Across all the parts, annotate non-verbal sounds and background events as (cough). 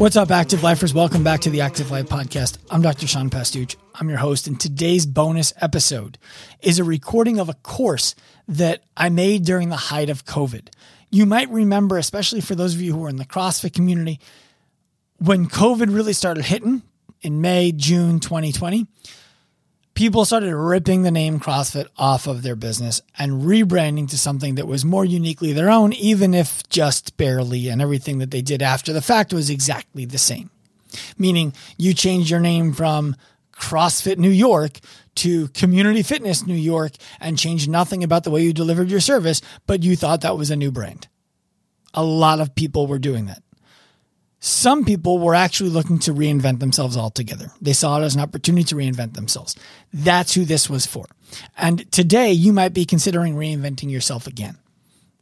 What's up, Active Lifers? Welcome back to the Active Life Podcast. I'm Dr. Sean Pastuch. I'm your host, and today's bonus episode is a recording of a course that I made during the height of COVID. You might remember, especially for those of you who are in the CrossFit community, when COVID really started hitting in May, June 2020, people started ripping the name CrossFit off of their business and rebranding to something that was more uniquely their own, even if just barely, and everything that they did after the fact was exactly the same. Meaning you changed your name from CrossFit New York to Community Fitness New York and changed nothing about the way you delivered your service, but you thought that was a new brand. A lot of people were doing that. Some people were actually looking to reinvent themselves altogether. They saw it as an opportunity to reinvent themselves. That's who this was for. And today you might be considering reinventing yourself again,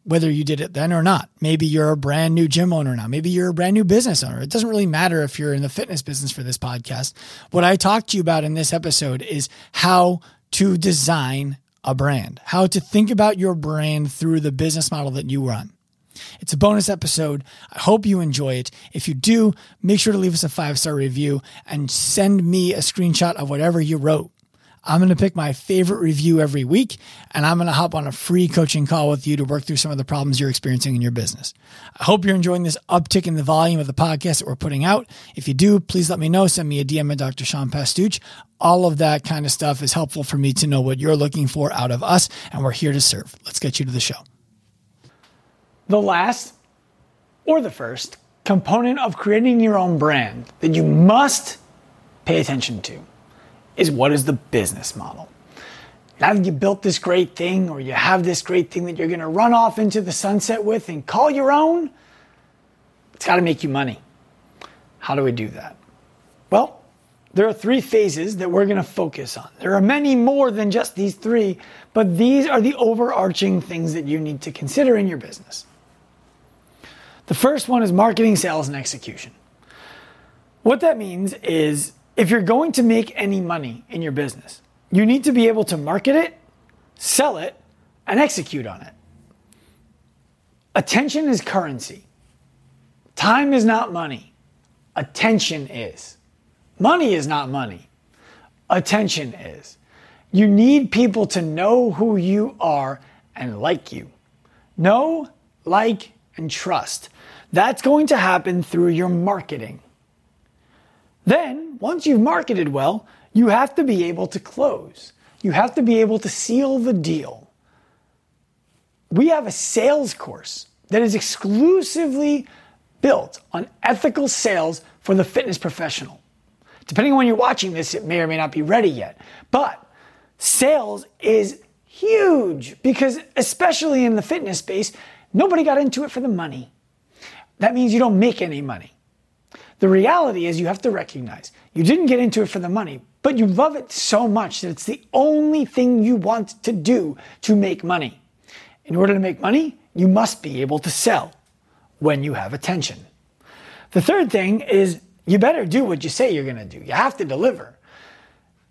whether you did it then or not. Maybe you're a brand new gym owner now. Maybe you're a brand new business owner. It doesn't really matter if you're in the fitness business for this podcast. What I talked to you about in this episode is how to design a brand, how to think about your brand through the business model that you run. It's a bonus episode. I hope you enjoy it. If you do, make sure to leave us a five star review and send me a screenshot of whatever you wrote. I'm going to pick my favorite review every week and I'm going to hop on a free coaching call with you to work through some of the problems you're experiencing in your business. I hope you're enjoying this uptick in the volume of the podcast that we're putting out. If you do, please let me know. Send me a DM at Dr. Sean Pastuch. All of that kind of stuff is helpful for me to know what you're looking for out of us, and we're here to serve. Let's get you to the show. The last or the first component of creating your own brand that you must pay attention to is what is the business model. Now that you built this great thing or you have this great thing that you're going to run off into the sunset with and call your own, it's got to make you money. How do we do that? Well, there are three phases that we're going to focus on. There are many more than just these three, but these are the overarching things that you need to consider in your business. The first one is marketing, sales, and execution. What that means is if you're going to make any money in your business, you need to be able to market it, sell it, and execute on it. Attention is currency. Time is not money. Attention is. Money is not money. Attention is. You need people to know who you are and like you. Know, like, and trust. That's going to happen through your marketing. Then, once you've marketed well, you have to be able to close. You have to be able to seal the deal. We have a sales course that is exclusively built on ethical sales for the fitness professional. Depending on when you're watching this, it may or may not be ready yet. But sales is huge because, especially in the fitness space, nobody got into it for the money that means you don't make any money. The reality is you have to recognize you didn't get into it for the money, but you love it so much that it's the only thing you want to do to make money. In order to make money, you must be able to sell when you have attention. The third thing is you better do what you say you're going to do. You have to deliver.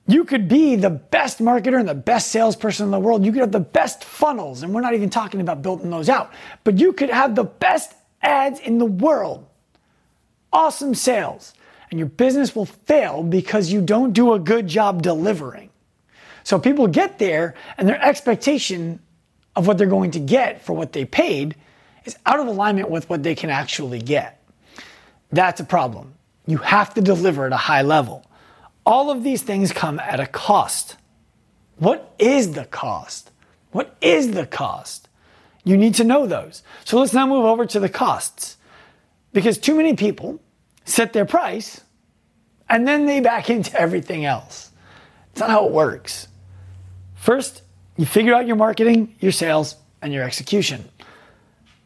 You could be the best marketer and the best salesperson in the world. You could have the best funnels, and we're not even talking about building those out, but you could have the best ads in the world. Awesome sales. And your business will fail because you don't do a good job delivering. So people get there and their expectation of what they're going to get for what they paid is out of alignment with what they can actually get. That's a problem. You have to deliver at a high level. All of these things come at a cost. What is the cost? What is the cost? You need to know those. So let's now move over to the costs. Because too many people set their price and then they back (laughs) into everything else. It's not how it works. First, you figure out your marketing, your sales, and your execution.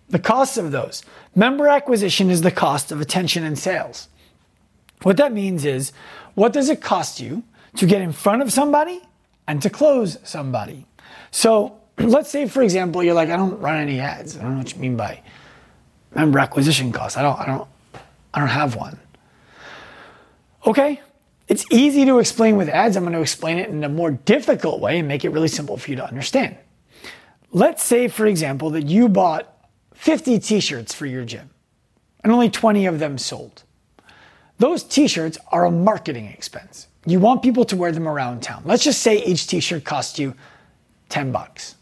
The costs of those. Member acquisition is the cost of attention and sales. What that means is, what does it cost you to get in front of somebody and to close somebody? So, (clears throat) let's say, for example, you're like, I don't run any ads. I don't know what you mean by member acquisition costs. I don't, I don't, I don't have one. Okay, it's easy to explain with ads. I'm going to explain it in a more difficult way and make it really simple for you to understand. Let's say, for example, that you bought 50 t-shirts for your gym and only 20 of them sold. Those t shirts are a marketing expense. You want people to wear them around town. Let's just say each t shirt costs you 10 bucks.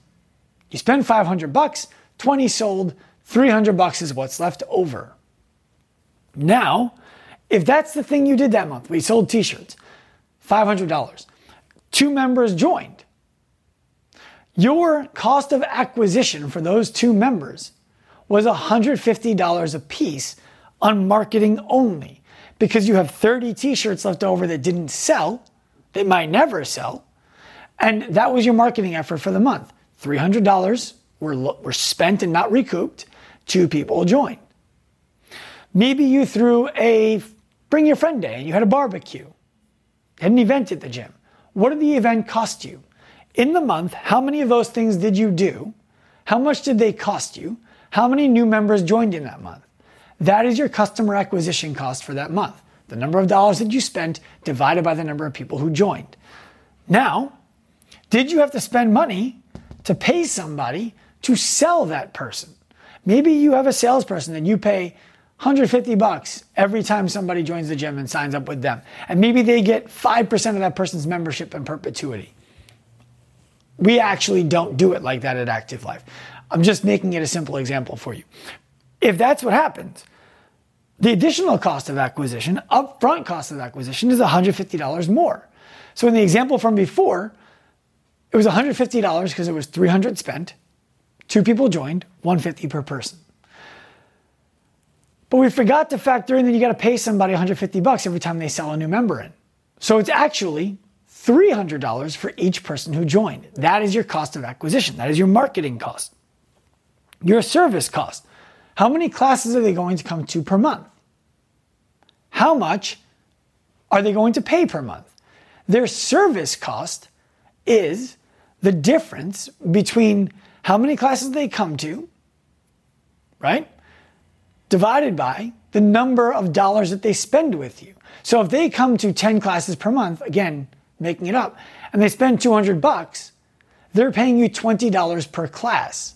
You spend 500 bucks, 20 sold, 300 bucks is what's left over. Now, if that's the thing you did that month, we sold t shirts, $500, two members joined. Your cost of acquisition for those two members was $150 a piece on marketing only because you have 30 t shirts left over that didn't sell, that might never sell. And that was your marketing effort for the month. $300 were, were spent and not recouped. Two people joined. Maybe you threw a bring your friend day and you had a barbecue, had an event at the gym. What did the event cost you? In the month, how many of those things did you do? How much did they cost you? How many new members joined in that month? That is your customer acquisition cost for that month. The number of dollars that you spent divided by the number of people who joined. Now, did you have to spend money to pay somebody to sell that person? Maybe you have a salesperson and you pay 150 bucks every time somebody joins the gym and signs up with them. And maybe they get 5% of that person's membership in perpetuity. We actually don't do it like that at Active Life. I'm just making it a simple example for you. If that's what happens, the additional cost of acquisition, upfront cost of acquisition, is $150 more. So in the example from before, it was $150 because it was 300 spent, two people joined, 150 per person. But we forgot to factor in that you got to pay somebody 150 bucks every time they sell a new member in. So it's actually $300 for each person who joined. That is your cost of acquisition. That is your marketing cost. Your service cost. How many classes are they going to come to per month? How much are they going to pay per month? Their service cost is the difference between how many classes they come to, right? divided by the number of dollars that they spend with you. So if they come to 10 classes per month, again, making it up, and they spend 200 bucks, they're paying you $20 per class.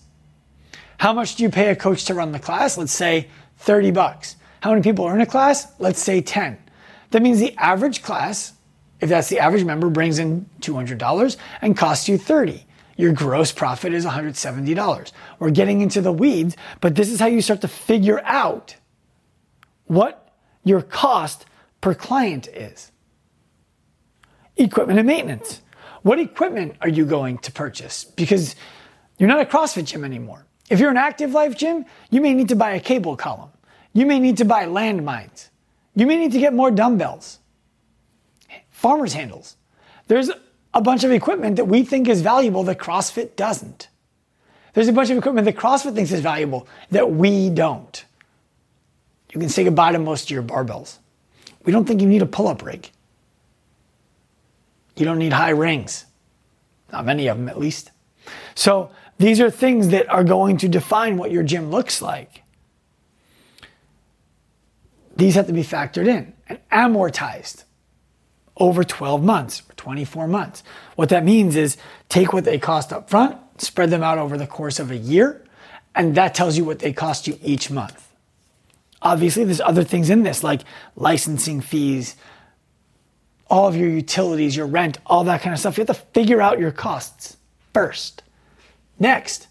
How much do you pay a coach to run the class? Let's say 30 bucks. How many people are in a class? Let's say 10. That means the average class, if that's the average member, brings in $200 and costs you 30 your gross profit is $170. We're getting into the weeds, but this is how you start to figure out what your cost per client is. Equipment and maintenance. What equipment are you going to purchase? Because you're not a CrossFit gym anymore. If you're an active life gym, you may need to buy a cable column. You may need to buy landmines. You may need to get more dumbbells, farmer's handles. There's a bunch of equipment that we think is valuable that CrossFit doesn't. There's a bunch of equipment that CrossFit thinks is valuable that we don't. You can say goodbye to most of your barbells. We don't think you need a pull up rig. You don't need high rings. Not many of them, at least. So these are things that are going to define what your gym looks like. These have to be factored in and amortized over 12 months or 24 months. What that means is take what they cost up front, spread them out over the course of a year, and that tells you what they cost you each month. Obviously, there's other things in this like licensing fees, all of your utilities, your rent, all that kind of stuff. You have to figure out your costs first. Next,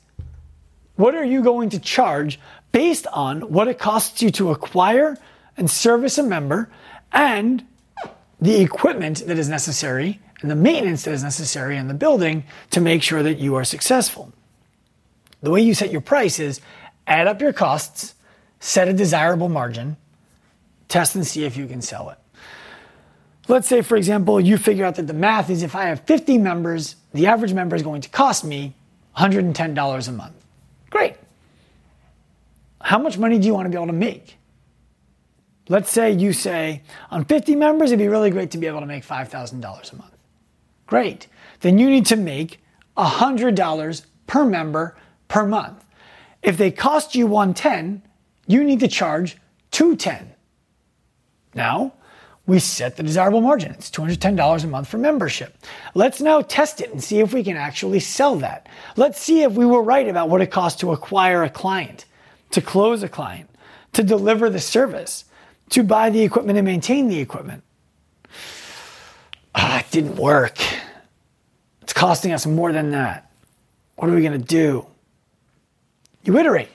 what are you going to charge based on what it costs you to acquire and service a member and the equipment that is necessary and the maintenance that is necessary in the building to make sure that you are successful. The way you set your price is add up your costs, set a desirable margin, test and see if you can sell it. Let's say, for example, you figure out that the math is if I have 50 members, the average member is going to cost me $110 a month. Great. How much money do you want to be able to make? Let's say you say, on 50 members, it'd be really great to be able to make $5,000 a month. Great. Then you need to make $100 per member per month. If they cost you 110, you need to charge 210. Now, we set the desirable margin. It's $210 a month for membership. Let's now test it and see if we can actually sell that. Let's see if we were right about what it costs to acquire a client, to close a client, to deliver the service to buy the equipment and maintain the equipment. Ah, it didn't work. It's costing us more than that. What are we going to do? You iterate.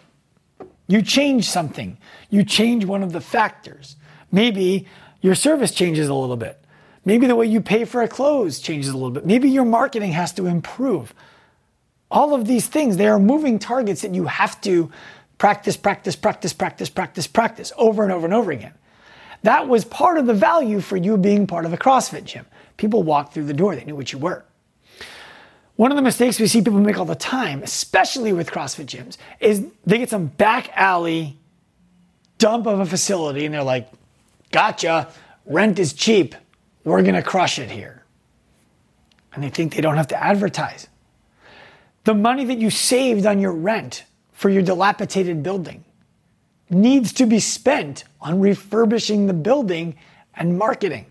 You change something. You change one of the factors. Maybe your service changes a little bit. Maybe the way you pay for a clothes changes a little bit. Maybe your marketing has to improve. All of these things, they are moving targets that you have to practice, practice, practice, practice, practice, practice over and over and over again. That was part of the value for you being part of a CrossFit gym. People walked through the door, they knew what you were. One of the mistakes we see people make all the time, especially with CrossFit gyms, is they get some back alley dump of a facility and they're like, gotcha, rent is cheap. We're to crush it here. And they think they don't have to advertise. The money that you saved on your rent for your dilapidated building needs to be spent on refurbishing the building and marketing.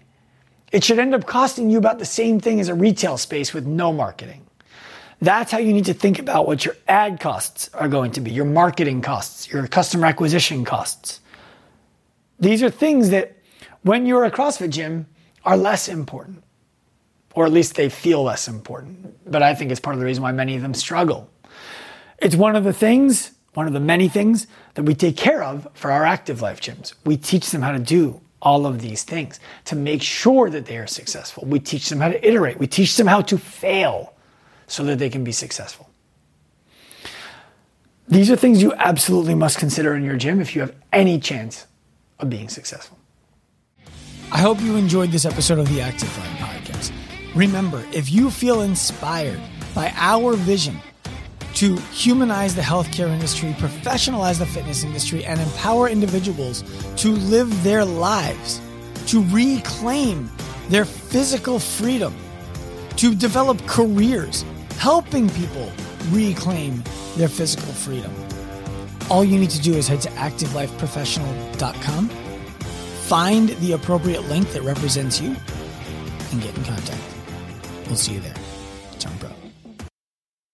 It should end up costing you about the same thing as a retail space with no marketing. That's how you need to think about what your ad costs are going to be, your marketing costs, your customer acquisition costs. These are things that, when you're a CrossFit gym, are less important, or at least they feel less important. But I think it's part of the reason why many of them struggle. It's one of the things, one of the many things that we take care of for our active life gyms. We teach them how to do all of these things to make sure that they are successful. We teach them how to iterate. We teach them how to fail so that they can be successful. These are things you absolutely must consider in your gym if you have any chance of being successful. I hope you enjoyed this episode of the Active Life Podcast. Remember, if you feel inspired by our vision to humanize the healthcare industry, professionalize the fitness industry, and empower individuals to live their lives, to reclaim their physical freedom, to develop careers, helping people reclaim their physical freedom. All you need to do is head to activelifeprofessional.com, find the appropriate link that represents you, and get in contact. We'll see you there. Turn pro.